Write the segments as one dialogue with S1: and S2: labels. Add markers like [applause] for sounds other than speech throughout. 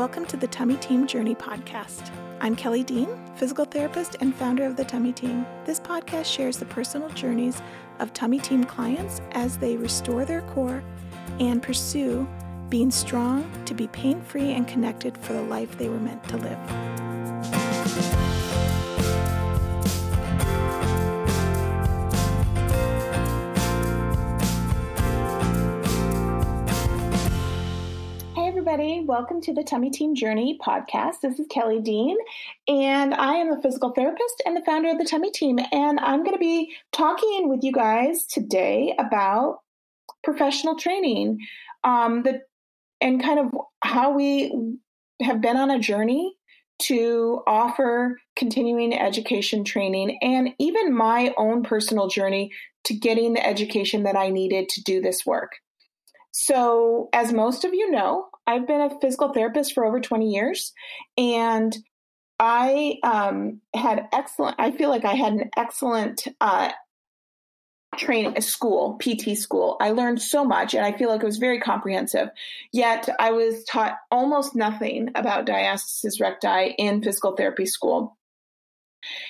S1: Welcome to the Tummy Team Journey podcast. I'm Kelly Dean, physical therapist and founder of the Tummy Team. This podcast shares the personal journeys of Tummy Team clients as they restore their core and pursue being strong to be pain free and connected for the life they were meant to live. Everybody. Welcome to the Tummy Team Journey podcast. This is Kelly Dean, and I am a physical therapist and the founder of the Tummy Team. And I'm going to be talking with you guys today about professional training, um, the and kind of how we have been on a journey to offer continuing education training and even my own personal journey to getting the education that I needed to do this work. So, as most of you know, I've been a physical therapist for over 20 years, and I um, had excellent, I feel like I had an excellent uh, training school, PT school. I learned so much, and I feel like it was very comprehensive. Yet, I was taught almost nothing about diastasis recti in physical therapy school.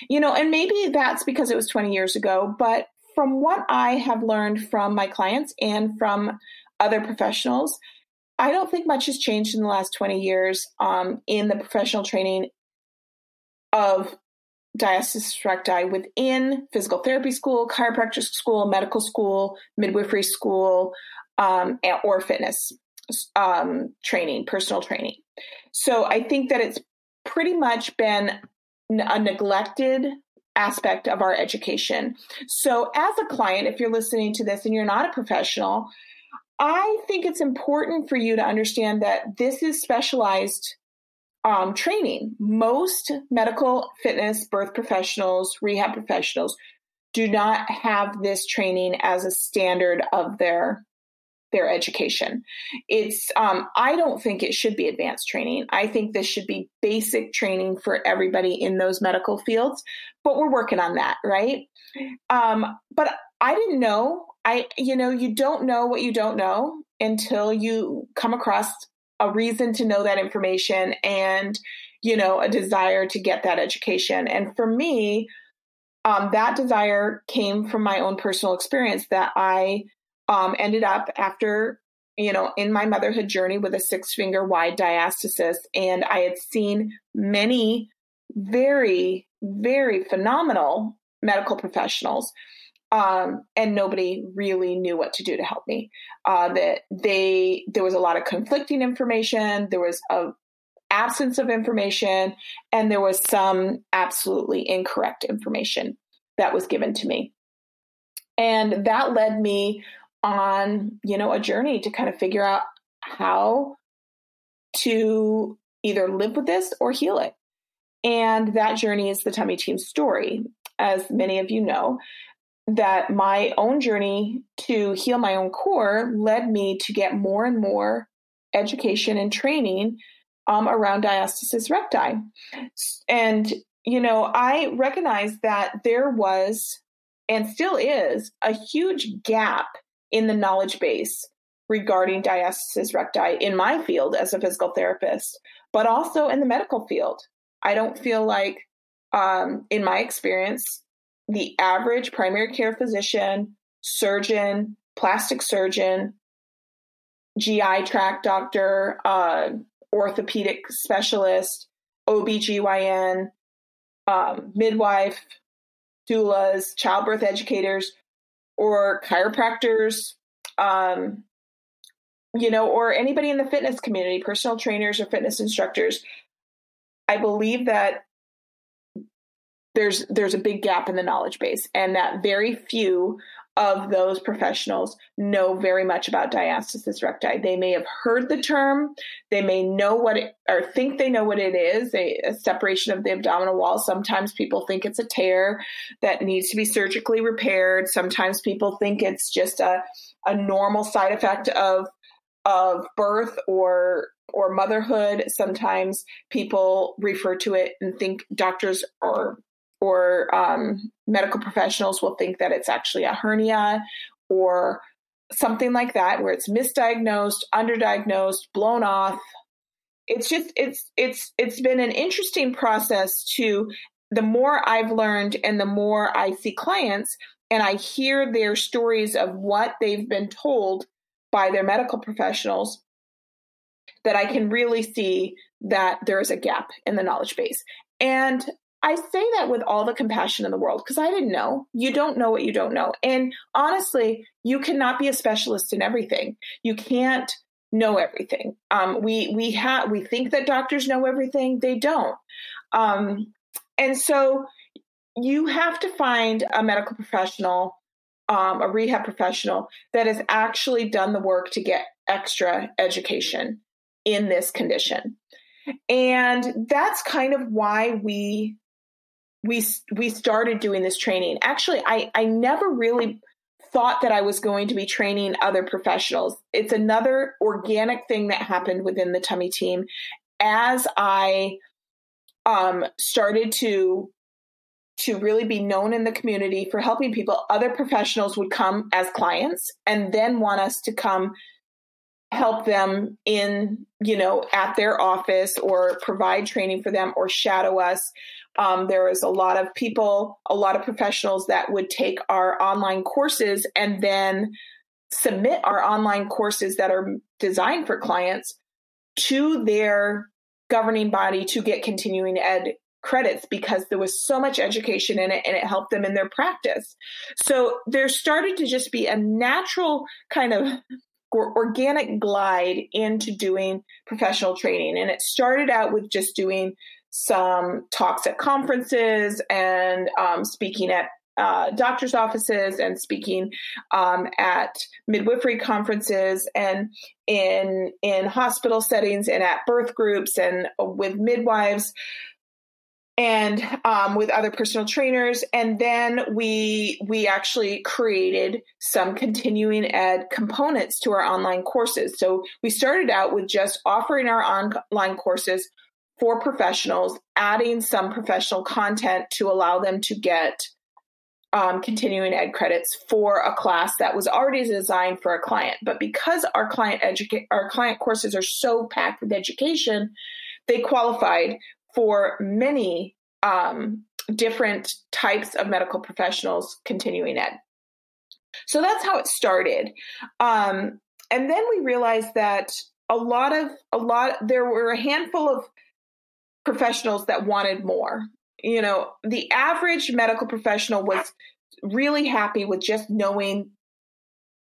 S1: You know, and maybe that's because it was 20 years ago, but from what I have learned from my clients and from other professionals. I don't think much has changed in the last 20 years um, in the professional training of diastasis recti within physical therapy school, chiropractic school, medical school, midwifery school, um, or fitness um, training, personal training. So I think that it's pretty much been a neglected aspect of our education. So, as a client, if you're listening to this and you're not a professional, I think it's important for you to understand that this is specialized um, training. Most medical fitness, birth professionals, rehab professionals do not have this training as a standard of their their education. It's um, I don't think it should be advanced training. I think this should be basic training for everybody in those medical fields. But we're working on that, right? Um, but I didn't know I, you know, you don't know what you don't know until you come across a reason to know that information and, you know, a desire to get that education. And for me, um, that desire came from my own personal experience that I um, ended up after, you know, in my motherhood journey with a six finger wide diastasis. And I had seen many very, very phenomenal medical professionals um, and nobody really knew what to do to help me. Uh, that they there was a lot of conflicting information. There was a absence of information, and there was some absolutely incorrect information that was given to me, and that led me on you know a journey to kind of figure out how to either live with this or heal it. And that journey is the Tummy Team story. As many of you know, that my own journey to heal my own core led me to get more and more education and training um, around diastasis recti. And, you know, I recognized that there was and still is a huge gap in the knowledge base regarding diastasis recti in my field as a physical therapist, but also in the medical field. I don't feel like, um, in my experience, the average primary care physician, surgeon, plastic surgeon, GI tract doctor, uh, orthopedic specialist, OBGYN, um, midwife, doulas, childbirth educators, or chiropractors, um, you know, or anybody in the fitness community, personal trainers or fitness instructors. I believe that there's there's a big gap in the knowledge base and that very few of those professionals know very much about diastasis recti. They may have heard the term, they may know what it or think they know what it is, a, a, separation of the abdominal wall. Sometimes people think it's a tear that needs to be surgically repaired. Sometimes people think it's just a, a normal side effect of of birth or or motherhood. Sometimes people refer to it and think doctors or or um, medical professionals will think that it's actually a hernia or something like that, where it's misdiagnosed, underdiagnosed, blown off, it's just it's it's it's been an interesting process to the more I've learned and the more I see clients and I hear their stories of what they've been told by their medical professionals that I can really see that there is a gap in the knowledge base. And I say that with all the compassion in the world because I didn't know. You don't know what you don't know. And honestly, you cannot be a specialist in everything. You can't know everything. Um, we we have we think that doctors know everything. They don't. Um, and so you have to find a medical professional, um, a rehab professional that has actually done the work to get extra education in this condition. And that's kind of why we we we started doing this training. Actually, I I never really thought that I was going to be training other professionals. It's another organic thing that happened within the tummy team as I um, started to to really be known in the community for helping people. Other professionals would come as clients and then want us to come help them in, you know, at their office or provide training for them or shadow us. Um, there is a lot of people, a lot of professionals that would take our online courses and then submit our online courses that are designed for clients to their governing body to get continuing ed credits because there was so much education in it and it helped them in their practice. So there started to just be a natural kind of organic glide into doing professional training. And it started out with just doing some talks at conferences and um, speaking at uh, doctors' offices and speaking um, at midwifery conferences and in in hospital settings and at birth groups and with midwives and um, with other personal trainers. And then we we actually created some continuing ed components to our online courses. So we started out with just offering our online courses for professionals adding some professional content to allow them to get um, continuing ed credits for a class that was already designed for a client but because our client educate our client courses are so packed with education they qualified for many um, different types of medical professionals continuing ed. So that's how it started. Um, and then we realized that a lot of a lot there were a handful of professionals that wanted more. You know, the average medical professional was really happy with just knowing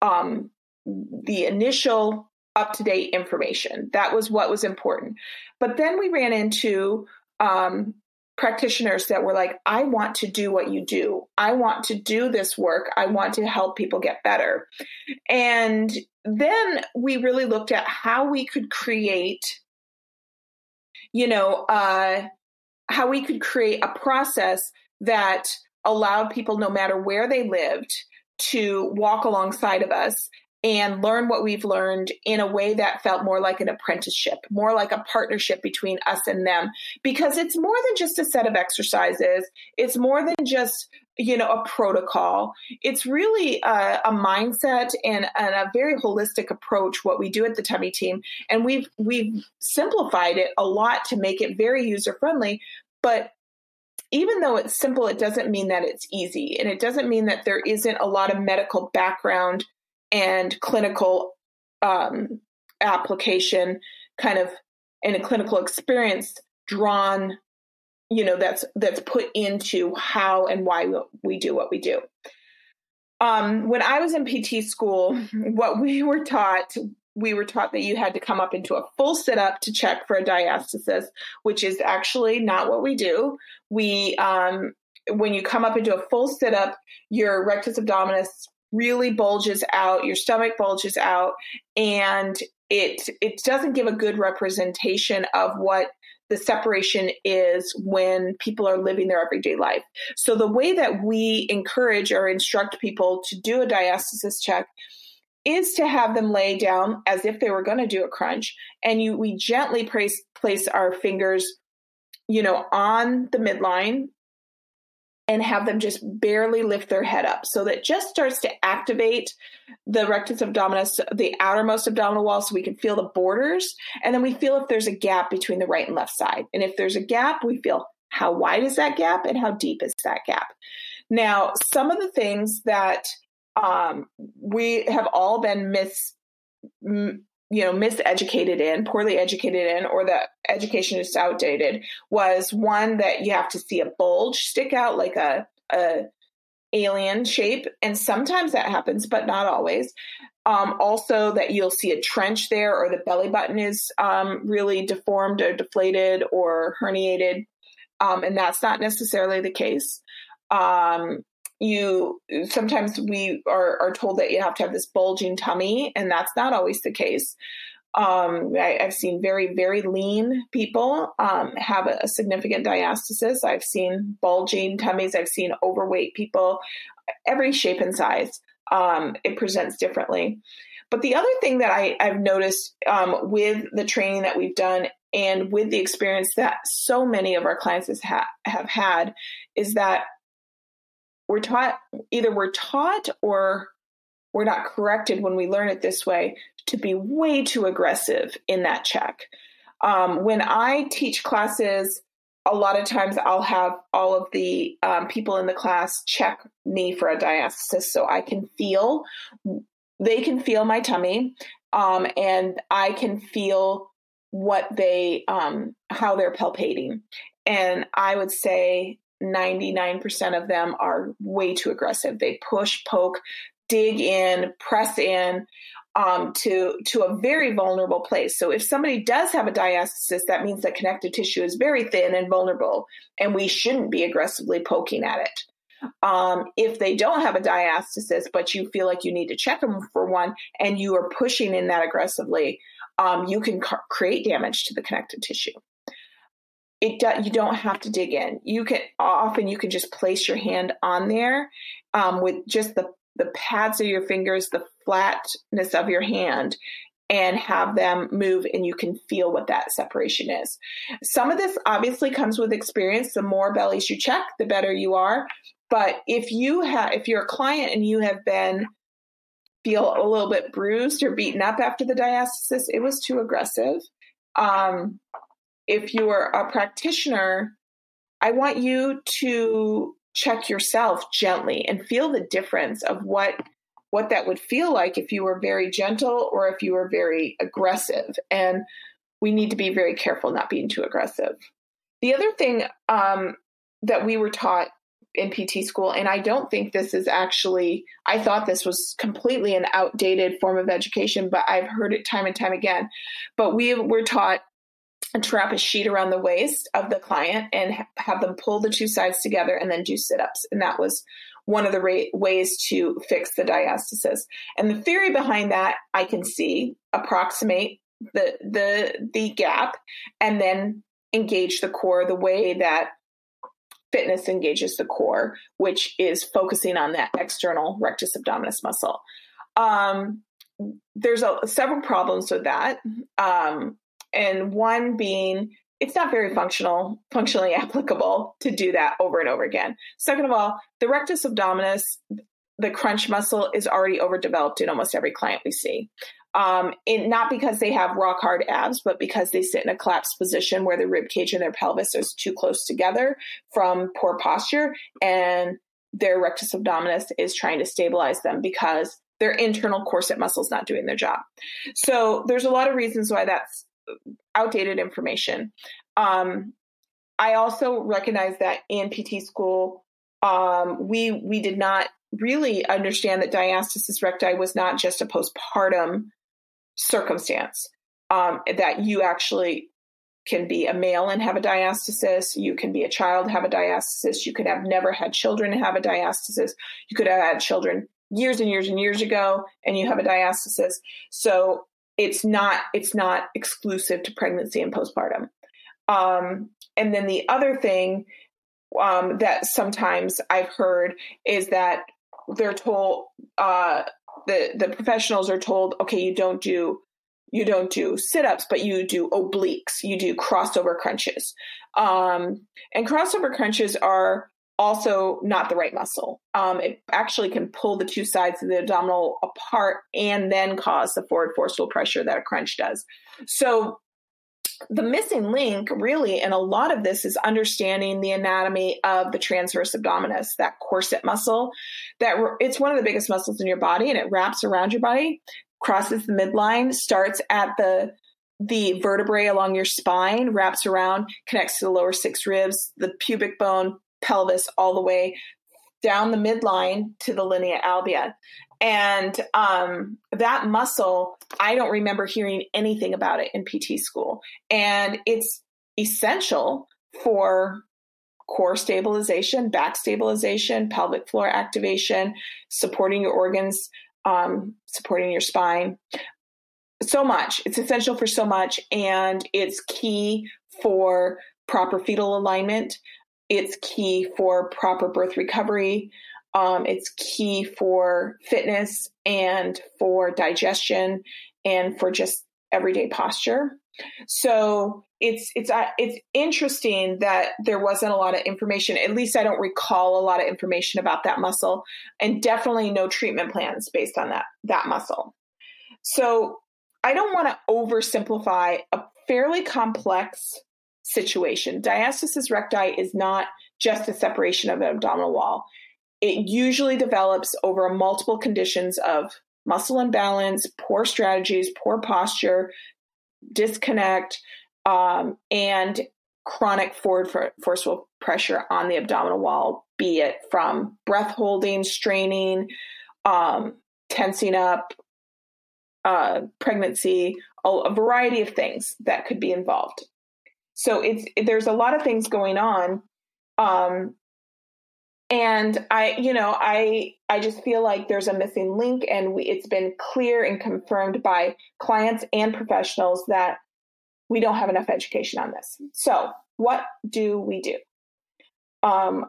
S1: um, the initial up to date information. That was what was important. But then we ran into um, practitioners that were like, I want to do what you do. I want to do this work. I want to help people get better. And then we really looked at how we could create, you know, uh, how we could create a process that allowed people, no matter where they lived, to walk alongside of us and learn what we've learned in a way that felt more like an apprenticeship, more like a partnership between us and them. Because it's more than just a set of exercises, it's more than just you know a protocol. It's really a, a mindset and, and, a very holistic approach what we do at the tummy team. And we've we've simplified it a lot to make it very user friendly but even though it's simple it doesn't mean that it's easy. And it doesn't mean that there isn't a lot of medical background and clinical um, application kind of in a clinical experience drawn you know that's that's put into how and why we do what we do. Um, when i was in pt school [laughs] what we were taught we were taught that you had to come up into a full sit up to check for a diastasis which is actually not what we do. We um, when you come up into a full sit up your rectus abdominis really bulges out, your stomach bulges out, and it it doesn't give a good representation of what the separation is when people are living their everyday life. So the way that we encourage or instruct people to do a diastasis check is to have them lay down as if they were going to do a crunch and you we gently place place our fingers you know on the midline and have them just barely lift their head up. So that just starts to activate the rectus abdominis, the outermost abdominal wall, so we can feel the borders. And then we feel if there's a gap between the right and left side. And if there's a gap, we feel how wide is that gap and how deep is that gap. Now, some of the things that um, we have all been mis you know miseducated in poorly educated in or that education is outdated was one that you have to see a bulge stick out like a, a alien shape. And sometimes that happens but not always. Um, also that you'll see a trench there or the belly button is um, really deformed or deflated or herniated. Um, and that's not necessarily the case. Um, you sometimes we are, are told that you have to have this bulging tummy, and that's not always the case. Um, I, have seen very, very lean people um, have a, a, significant diastasis. I've seen bulging tummies. I've seen overweight people, every shape and size. Um, it presents differently. But the other thing that I, have noticed um, with the training that we've done and with the experience that so many of our clients ha- have had is that we're taught either we're taught or we're not corrected when we learn it this way to be way too aggressive in that check. Um, when I teach classes, a lot of times I'll have all of the um, people in the class check me for a diastasis so I can feel, they can feel my tummy um, and I can feel what they, um, how they're palpating. And I would say 99% of them are way too aggressive. They push, poke, dig in, press in um, to to a very vulnerable place. So if somebody does have a diastasis, that means that connective tissue is very thin and vulnerable, and we shouldn't be aggressively poking at it. Um, if they don't have a diastasis, but you feel like you need to check them for one, and you are pushing in that aggressively, um, you can ca- create damage to the connective tissue it do, you don't have to dig in. You can often you can just place your hand on there um, with just the the pads of your fingers, the flatness of your hand, and have them move, and you can feel what that separation is. Some of this obviously comes with experience. The more bellies you check, the better you are. But if you have, if you're a client and you have been feel a little bit bruised or beaten up after the diastasis, it was too aggressive. Um, if you are a practitioner, I want you to check yourself gently and feel the difference of what what that would feel like if you were very gentle or if you were very aggressive. And we need to be very careful not being too aggressive. The other thing um, that we were taught in PT school, and I don't think this is actually, I thought this was completely an outdated form of education, but I've heard it time and time again. But we were taught to wrap a sheet around the waist of the client and ha- have them pull the two sides together and then do sit ups. And that was one of the ra- ways to fix the diastasis. And the theory behind that, I can see, approximate the the the gap, and then engage the core the way that fitness engages the core, which is focusing on that external rectus abdominis muscle. Um, there's a, several problems with that. Um, and one being it's not very functional, functionally [laughs] applicable to do that over and over again. Second of all, the rectus abdominis, the crunch muscle, is already overdeveloped in almost every client we see. Um, in, not because they have rock hard abs, but because they sit in a collapsed position where the rib cage and their pelvis is too close together from poor posture, and their rectus abdominis is trying to stabilize them because their internal corset muscle is not doing their job. So there's a lot of reasons why that's outdated information. Um, I also recognize that in PT school, um, we we did not really understand that diastasis recti was not just a postpartum circumstance. Um, that you actually can be a male and have a diastasis. You can be a child have a diastasis. You could have never had children and have a diastasis. You could have had children years and years and years ago and you have a diastasis. So it's not it's not exclusive to pregnancy and postpartum. Um, and then the other thing um, that sometimes I've heard is that they're told uh, the the professionals are told, okay, you don't do you don't do sit-ups, but you do obliques, you do crossover crunches. Um, and crossover crunches are also not the right muscle. Um, it actually can pull the two sides of the abdominal apart and then cause the forward forceful pressure that a crunch does. So the missing link really in a lot of this is understanding the anatomy of the transverse abdominis that corset muscle that it's one of the biggest muscles in your body and it wraps around your body crosses the midline starts at the the vertebrae along your spine wraps around connects to the lower six ribs the pubic bone pelvis all the way down the midline to the linea alba. And um, that muscle, I don't remember hearing anything about it in PT school. And it's essential for core stabilization, back stabilization, pelvic floor activation, supporting your organs, um, supporting your spine. So much. It's essential for so much. And it's key for proper fetal alignment. It's key for proper birth recovery. Um, it's key for fitness and for digestion and for just everyday posture. So it's it's uh, it's interesting that there wasn't a lot of information. At least I don't recall a lot of information about that muscle, and definitely no treatment plans based on that that muscle. So I don't want to oversimplify a fairly complex situation. Diastasis recti is not just a separation of the abdominal wall. It usually develops over multiple conditions of muscle imbalance, poor strategies, poor posture, disconnect, um, and chronic forward for- forceful pressure on the abdominal wall, be it from breath holding, straining, um, tensing up, uh, pregnancy, a variety of things that could be involved. So it's there's a lot of things going on. Um, and I, you know, I I just feel like there's a missing link, and we, it's been clear and confirmed by clients and professionals that we don't have enough education on this. So, what do we do? Um,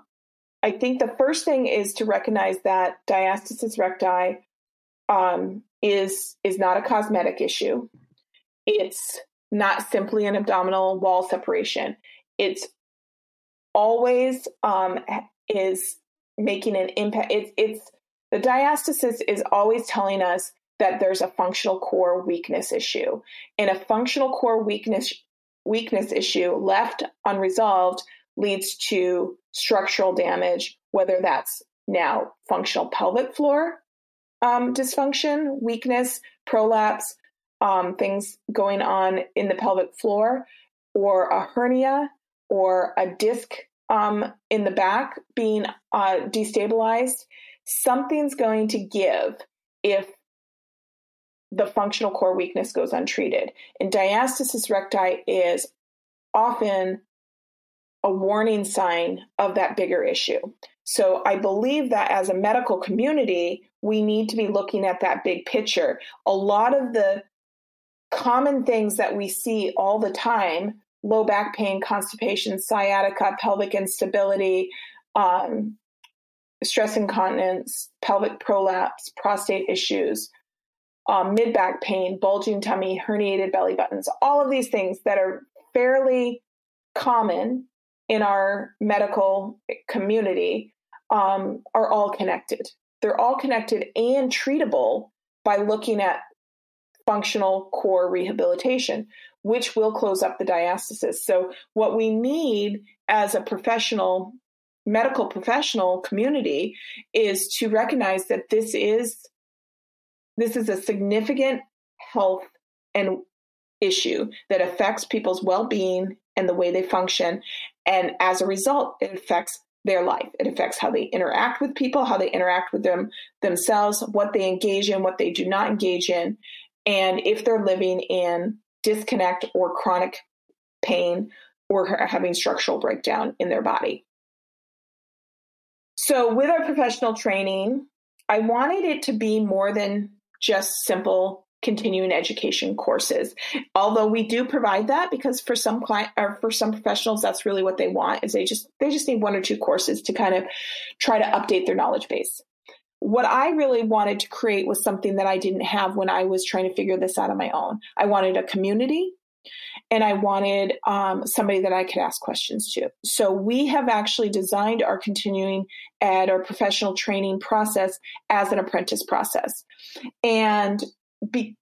S1: I think the first thing is to recognize that diastasis recti um, is is not a cosmetic issue. It's not simply an abdominal wall separation. It's always um, is making an impact. It's, it's the diastasis is always telling us that there's a functional core weakness issue, and a functional core weakness weakness issue left unresolved leads to structural damage, whether that's now functional pelvic floor um, dysfunction, weakness, prolapse, um, things going on in the pelvic floor, or a hernia, or a disc um, in the back being uh, destabilized, something's going to give if the functional core weakness goes untreated. And diastasis recti is often a warning sign of that bigger issue. So I believe that as a medical community, we need to be looking at that big picture. A lot of the common things that we see all the time low back pain, constipation, sciatica, pelvic instability, um, stress incontinence, pelvic prolapse, prostate issues, um, mid back pain, bulging tummy, herniated belly buttons, all of these things that are fairly common in our medical community um, are all connected. They're all connected and treatable by looking at functional core rehabilitation, which will close up the diastasis. So, what we need as a professional, medical professional community is to recognize that this is this is a significant health and issue that affects people's well-being and the way they function. And as a result it affects their life. It affects how they interact with people how they interact with them themselves what they engage in what they do not engage in and if they're living in disconnect or chronic pain or having structural breakdown in their body. So, with our professional training, I wanted it to be more than just simple continuing education courses. Although we do provide that because for some client or for some professionals that's really what they want is they just they just need one or two courses to kind of try to update their knowledge base what I really wanted to create was something that I didn't have when I was trying to figure this out on my own. I wanted a community and I wanted um, somebody that I could ask questions to. So we have actually designed our continuing ed or professional training process as an apprentice process. And be,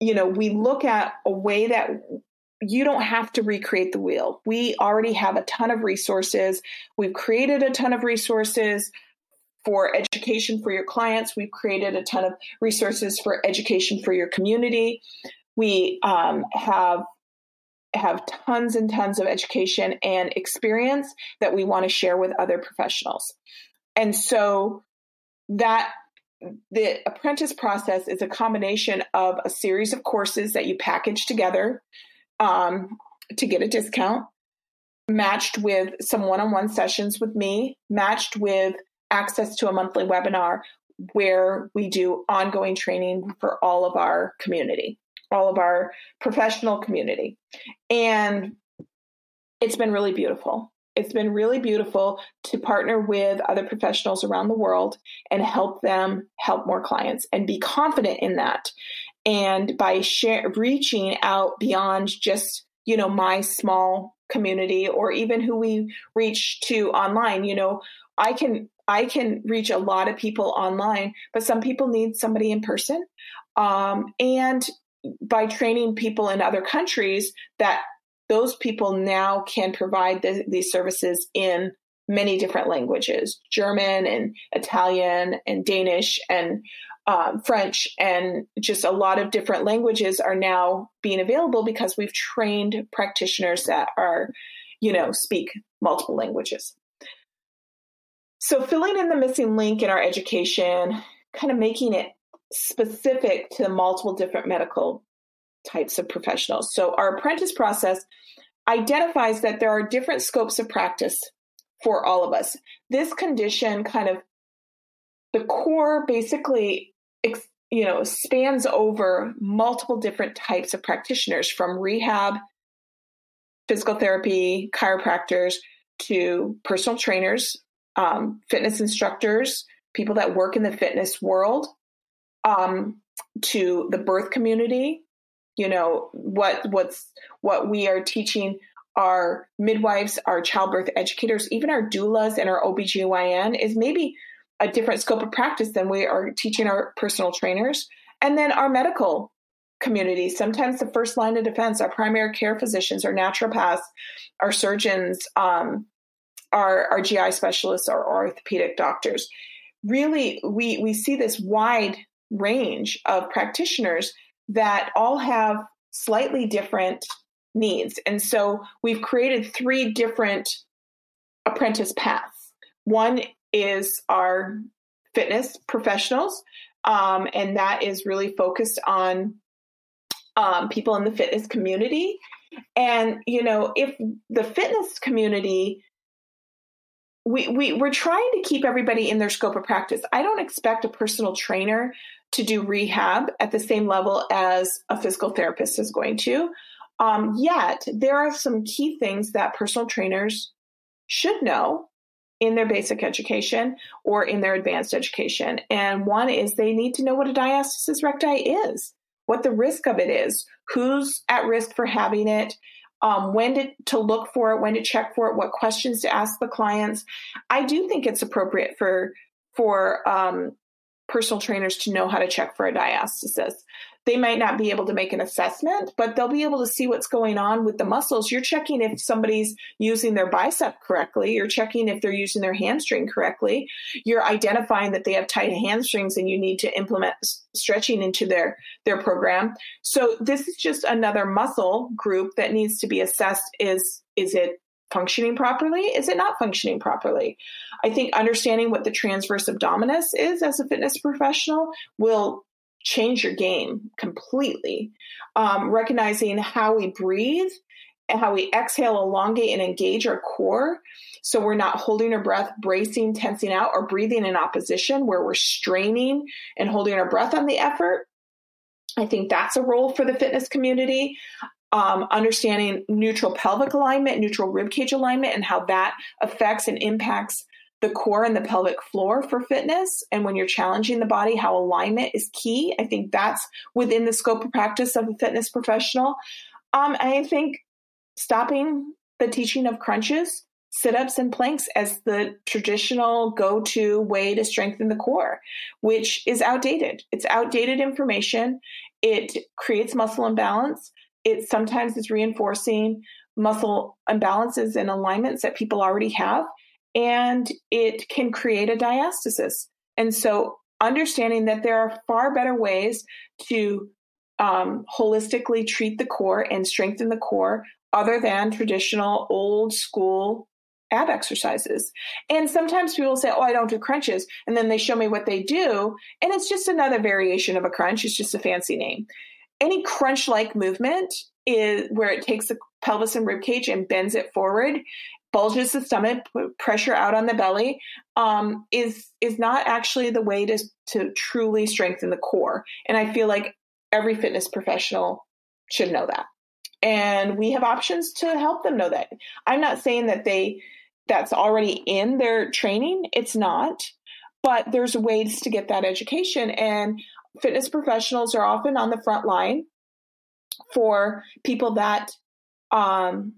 S1: you know, we look at a way that you don't have to recreate the wheel. We already have a ton of resources. We've created a ton of resources for education for your clients. We've created a ton of resources for education for your community. We um, have have tons and tons of education and experience that we want to share with other professionals. And so that the apprentice process is a combination of a series of courses that you package together um, to get a discount, matched with some one on one sessions with me, matched with access to a monthly webinar where we do ongoing training for all of our community, all of our professional community. And it's been really beautiful. It's been really beautiful to partner with other professionals around the world and help them help more clients and be confident in that. And by share, reaching out beyond just, you know, my small community or even who we reach to online, you know, I can I can reach a lot of people online, but some people need somebody in person. Um, and by training people in other countries, that those people now can provide the, these services in many different languages German and Italian and Danish and um, French and just a lot of different languages are now being available because we've trained practitioners that are, you know, speak multiple languages. So, filling in the missing link in our education, kind of making it specific to multiple different medical types of professionals. So, our apprentice process identifies that there are different scopes of practice for all of us. This condition kind of the core basically you know spans over multiple different types of practitioners from rehab physical therapy chiropractors to personal trainers um, fitness instructors people that work in the fitness world um, to the birth community you know what what's what we are teaching our midwives our childbirth educators even our doulas and our obgyn is maybe a different scope of practice than we are teaching our personal trainers. And then our medical community, sometimes the first line of defense, our primary care physicians, our naturopaths, our surgeons, um, our, our GI specialists, our orthopedic doctors. Really, we, we see this wide range of practitioners that all have slightly different needs. And so we've created three different apprentice paths. One is our fitness professionals, um, and that is really focused on um, people in the fitness community. And you know, if the fitness community we, we we're trying to keep everybody in their scope of practice. I don't expect a personal trainer to do rehab at the same level as a physical therapist is going to. Um, yet there are some key things that personal trainers should know in their basic education or in their advanced education. And one is they need to know what a diastasis recti is, what the risk of it is, who's at risk for having it, um, when to, to look for it, when to check for it, what questions to ask the clients. I do think it's appropriate for for um, personal trainers to know how to check for a diastasis they might not be able to make an assessment, but they'll be able to see what's going on with the muscles. You're checking if somebody's using their bicep correctly. You're checking if they're using their hamstring correctly. You're identifying that they have tight hamstrings and you need to implement stretching into their, their program. So this is just another muscle group that needs to be assessed. Is, is it functioning properly? Is it not functioning properly? I think understanding what the transverse abdominis is as a fitness professional will change your game completely. Um, recognizing how we breathe and how we exhale, elongate, and engage our core. So we're not holding our breath, bracing, tensing out, or breathing in opposition where we're straining and holding our breath on the effort. I think that's a role for the fitness community. Um, understanding neutral pelvic alignment, neutral ribcage alignment, and how that affects and impacts the core and the pelvic floor for fitness. And when you're challenging the body, how alignment is key. I think that's within the scope of practice of a fitness professional. Um, I think stopping the teaching of crunches, sit ups, and planks as the traditional go to way to strengthen the core, which is outdated. It's outdated information. It creates muscle imbalance. It sometimes is reinforcing muscle imbalances and alignments that people already have, and it can create a diastasis. And so, understanding that there are far better ways to um, holistically treat the core and strengthen the core other than traditional old school ab exercises. And sometimes people say, Oh, I don't do crunches. And then they show me what they do. And it's just another variation of a crunch, it's just a fancy name. Any crunch like movement is where it takes the pelvis and rib cage and bends it forward bulges the stomach, put pressure out on the belly, um, is is not actually the way to to truly strengthen the core. And I feel like every fitness professional should know that. And we have options to help them know that. I'm not saying that they that's already in their training. It's not. But there's ways to get that education and fitness professionals are often on the front line for people that um,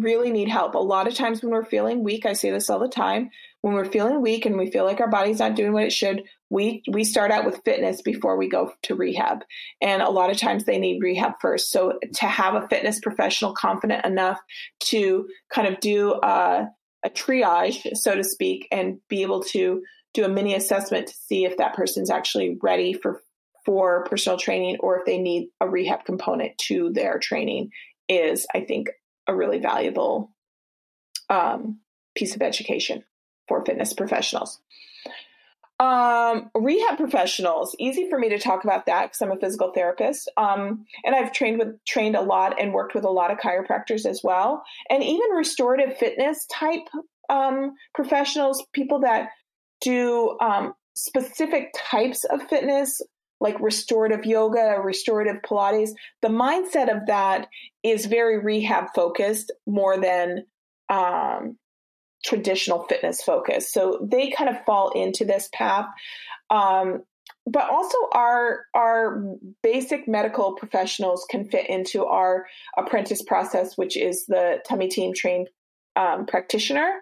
S1: really need help. A lot of times when we're feeling weak, I say this all the time, when we're feeling weak and we feel like our body's not doing what it should, we we start out with fitness before we go to rehab. And a lot of times they need rehab first. So to have a fitness professional confident enough to kind of do a, a triage, so to speak, and be able to do a mini assessment to see if that person's actually ready for for personal training or if they need a rehab component to their training is I think a really valuable um, piece of education for fitness professionals. Um, rehab professionals, easy for me to talk about that because I'm a physical therapist. Um, and I've trained with trained a lot and worked with a lot of chiropractors as well. And even restorative fitness type um, professionals, people that do um, specific types of fitness, like restorative yoga, restorative Pilates, the mindset of that is very rehab focused more than um, traditional fitness focused. So they kind of fall into this path. Um, but also our our basic medical professionals can fit into our apprentice process, which is the tummy team trained um, practitioner.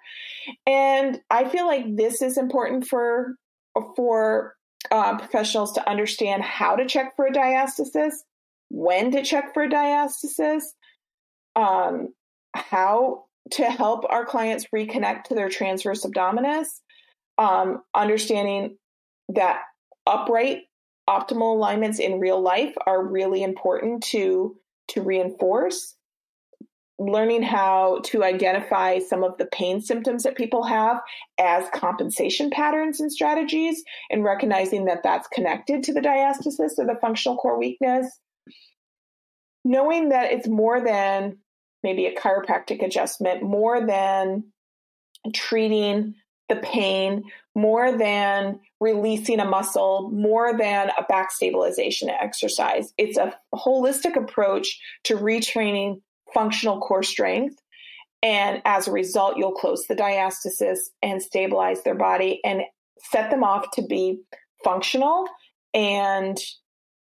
S1: And I feel like this is important for for uh, professionals to understand how to check for a diastasis, when to check for a diastasis, um, how to help our clients reconnect to their transverse abdominis, um, understanding that upright optimal alignments in real life are really important to to reinforce learning how to identify some of the pain symptoms that people have as compensation patterns and strategies and recognizing that that's connected to the diastasis or the functional core weakness. Knowing that it's more than maybe a chiropractic adjustment more than treating the pain more than releasing a muscle more than a back stabilization exercise. It's a holistic approach to retraining functional core strength. And as a result, you'll close the diastasis and stabilize their body and set them off to be functional and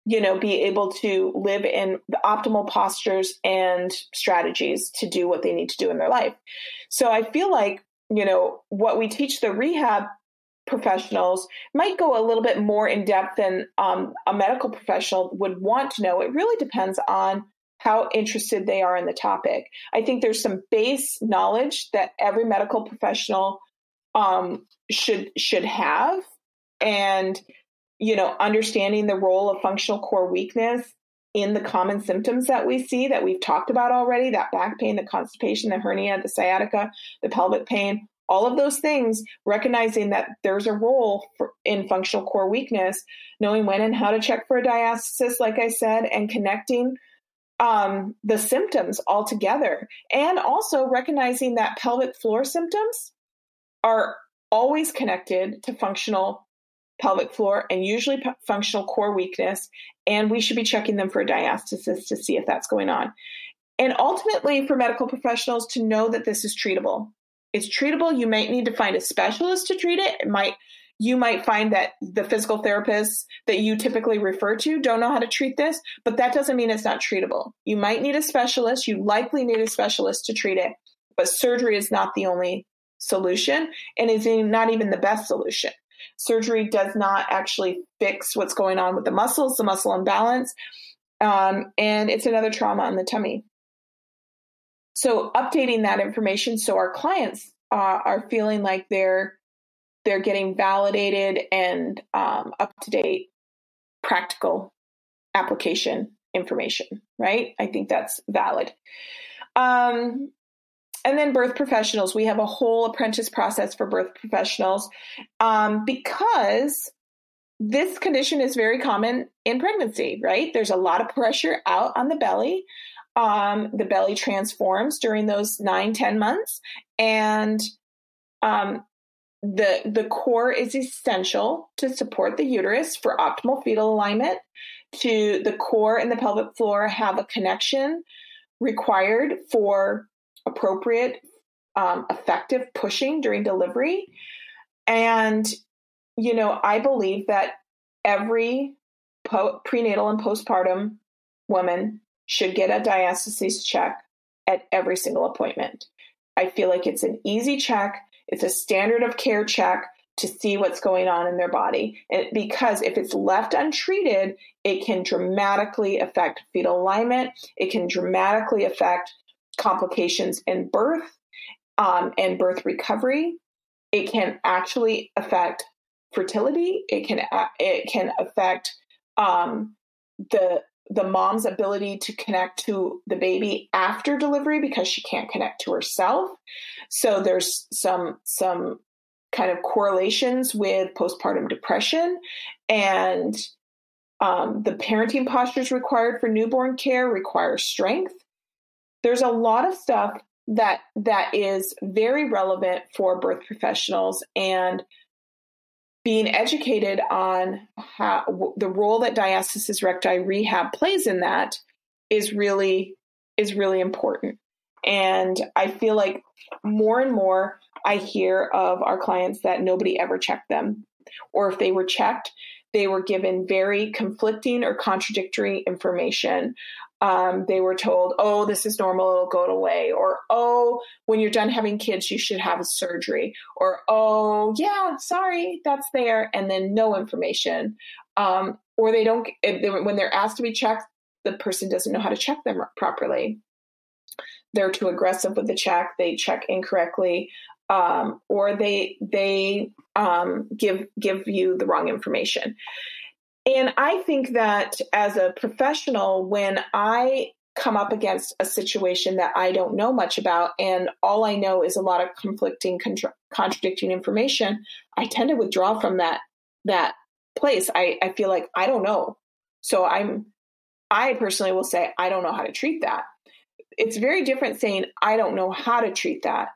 S1: you know be able to live in the optimal postures and strategies to do what they need to do in their life so i feel like you know what we teach the rehab professionals might go a little bit more in depth than um, a medical professional would want to know it really depends on how interested they are in the topic. I think there's some base knowledge that every medical professional um, should should have, and you know, understanding the role of functional core weakness in the common symptoms that we see that we've talked about already that back pain, the constipation, the hernia, the sciatica, the pelvic pain, all of those things, recognizing that there's a role for, in functional core weakness, knowing when and how to check for a diastasis, like I said, and connecting um, the symptoms altogether. And also recognizing that pelvic floor symptoms are always connected to functional pelvic floor and usually p- functional core weakness. And we should be checking them for a diastasis to see if that's going on. And ultimately, for medical professionals to know that this is treatable. It's treatable. You might need to find a specialist to treat it. It might you might find that the physical therapists that you typically refer to don't know how to treat this, but that doesn't mean it's not treatable. You might need a specialist. You likely need a specialist to treat it, but surgery is not the only solution and is not even the best solution. Surgery does not actually fix what's going on with the muscles, the muscle imbalance, um, and it's another trauma on the tummy. So updating that information so our clients uh, are feeling like they're they're getting validated and um, up to date practical application information right? I think that's valid. Um, and then birth professionals. We have a whole apprentice process for birth professionals um, because this condition is very common in pregnancy right? There's a lot of pressure out on the belly. Um, the belly transforms during those nine ten months and um, the the core is essential to support the uterus for optimal fetal alignment. To the core and the pelvic floor have a connection required for appropriate um, effective pushing during delivery. And you know i believe that every po- prenatal and postpartum woman should get a diastasis check at every single appointment. I feel like it's an easy check it's a standard of care check to see what's going on in their body. Because if it's left untreated, it can dramatically affect fetal alignment. It can dramatically affect complications in birth um, and birth recovery. It can actually affect fertility. It can it can affect um, the the mom's ability to connect to the baby after delivery because she can't connect to herself. So there's some some kind of correlations with postpartum depression and um, the parenting postures required for newborn care require strength. There's a lot of stuff that that is very relevant for birth professionals and being educated on how the role that diastasis recti rehab plays in that is really is really important. And i feel like more and more i hear of our clients that nobody ever checked them or if they were checked they were given very conflicting or contradictory information um, they were told, oh, this is normal, it'll go away. Or, oh, when you're done having kids, you should have a surgery. Or, oh, yeah, sorry, that's there. And then no information. Um, or they don't, they, when they're asked to be checked, the person doesn't know how to check them properly. They're too aggressive with the check, they check incorrectly. Um, or they they um, give give you the wrong information. And I think that as a professional, when I come up against a situation that I don't know much about, and all I know is a lot of conflicting, contra- contradicting information, I tend to withdraw from that that place. I, I feel like I don't know, so I'm. I personally will say I don't know how to treat that. It's very different saying I don't know how to treat that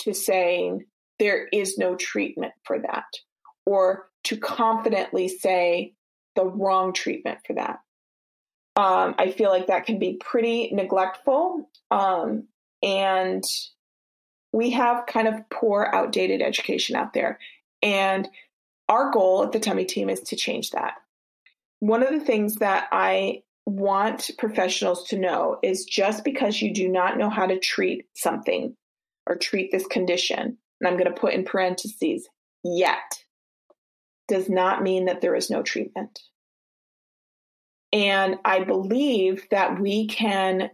S1: to saying there is no treatment for that, or to confidently say the wrong treatment for that. Um, I feel like that can be pretty neglectful. Um, and we have kind of poor, outdated education out there. And our goal at the Tummy Team is to change that. One of the things that I want professionals to know is just because you do not know how to treat something or treat this condition, and I'm going to put in parentheses, yet, does not mean that there is no treatment. And I believe that we can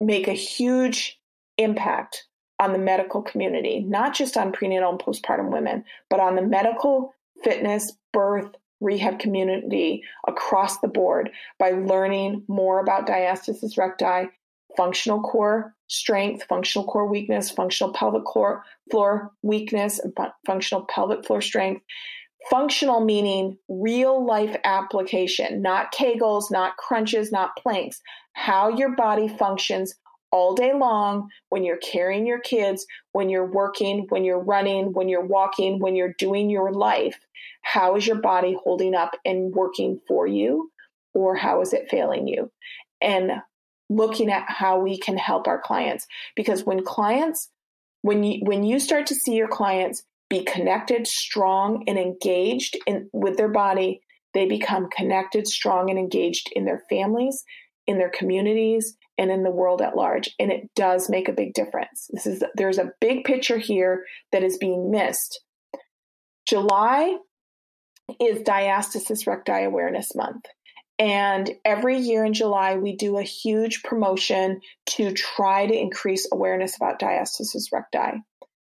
S1: make a huge impact on the medical community, not just on prenatal and postpartum women, but on the medical, fitness, birth, rehab community across the board by learning more about diastasis recti, functional core strength, functional core weakness, functional pelvic core floor weakness, and functional pelvic floor strength, Functional meaning real life application, not kegels, not crunches, not planks. How your body functions all day long when you're carrying your kids, when you're working, when you're running, when you're walking, when you're doing your life. How is your body holding up and working for you, or how is it failing you? And looking at how we can help our clients because when clients when you when you start to see your clients be connected, strong, and engaged in, with their body, they become connected, strong, and engaged in their families, in their communities, and in the world at large. And it does make a big difference. This is there's a big picture here that is being missed. July is Diastasis Recti Awareness Month. And every year in July, we do a huge promotion to try to increase awareness about diastasis recti.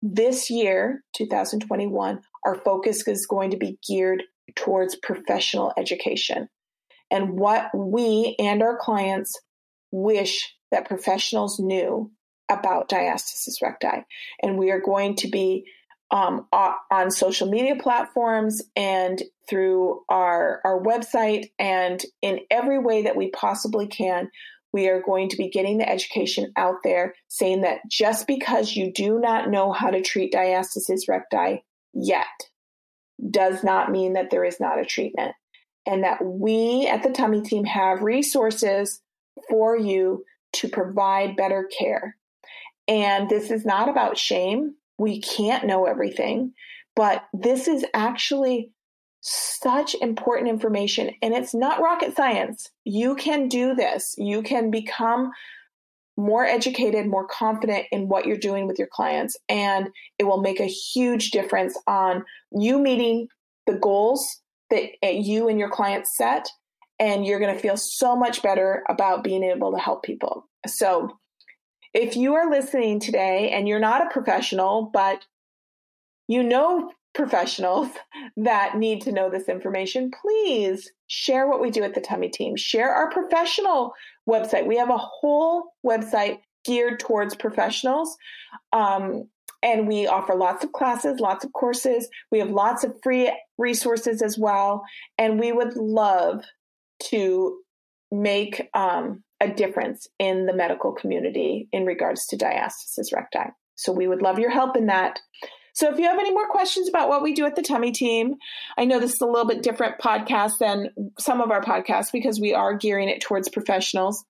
S1: This year, 2021, our focus is going to be geared towards professional education and what we and our clients wish that professionals knew about diastasis recti. And we are going to be um, on social media platforms and through our, our website and in every way that we possibly can. We are going to be getting the education out there saying that just because you do not know how to treat diastasis recti yet does not mean that there is not a treatment. And that we at the Tummy Team have resources for you to provide better care. And this is not about shame we can't know everything, but this is actually such important information and it's not rocket science. You can do this. You can become more educated, more confident in what you're doing with your clients, and it will make a huge difference on you meeting the goals that eh, you and your clients set. And you're going to feel so much better about being able to help people. So, if you are listening today and you're not a professional, but you know professionals [laughs] that need to know this information, please share what we do at the Tummy Team. Share our professional website. We have a whole website geared towards professionals. Um, and we offer lots of classes, lots of courses. We have lots of free resources as well. And we would love to make um, a difference in the medical community in regards to diastasis recti. So we would love your help in that. So if you have any more questions about what we do at the Tummy Team, I know this is a little bit different podcast than some of our podcasts because we are gearing it towards professionals.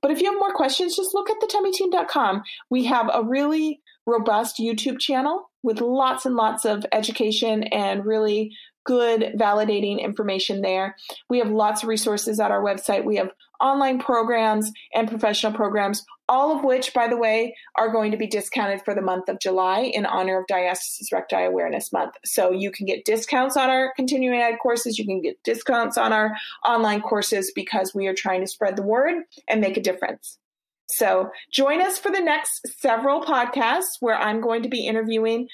S1: But if you have more questions, just look at thetummyteam.com. We have a really robust YouTube channel with lots and lots of education and really good validating information there. We have lots of resources at our website. We have online programs and professional programs, all of which, by the way, are going to be discounted for the month of July in honor of Diastasis Recti Awareness Month. So you can get discounts on our continuing ed courses, you can get discounts on our online courses because we are trying to spread the word and make a difference. So join us for the next several podcasts where I'm going to be interviewing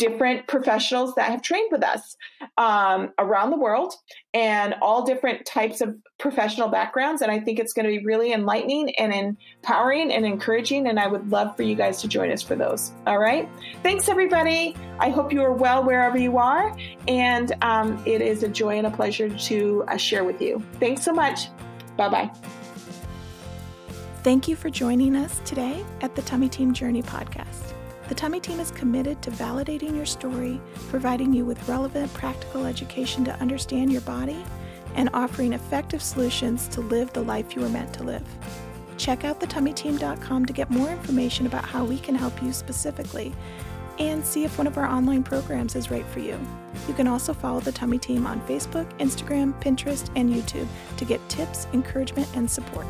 S1: different professionals that have trained with us um, around the world and all different types of professional backgrounds. And I think it's going to be really enlightening and empowering and encouraging. And I would love for you guys to join us for those. All right. Thanks, everybody. I hope you are well wherever you are. And um, it is a joy and a pleasure to uh, share with you. Thanks so much. Bye bye.
S2: Thank you for joining us today at the Tummy Team Journey podcast. The Tummy Team is committed to validating your story, providing you with relevant practical education to understand your body, and offering effective solutions to live the life you were meant to live. Check out thetummyteam.com to get more information about how we can help you specifically and see if one of our online programs is right for you. You can also follow the Tummy Team on Facebook, Instagram, Pinterest, and YouTube to get tips, encouragement, and support.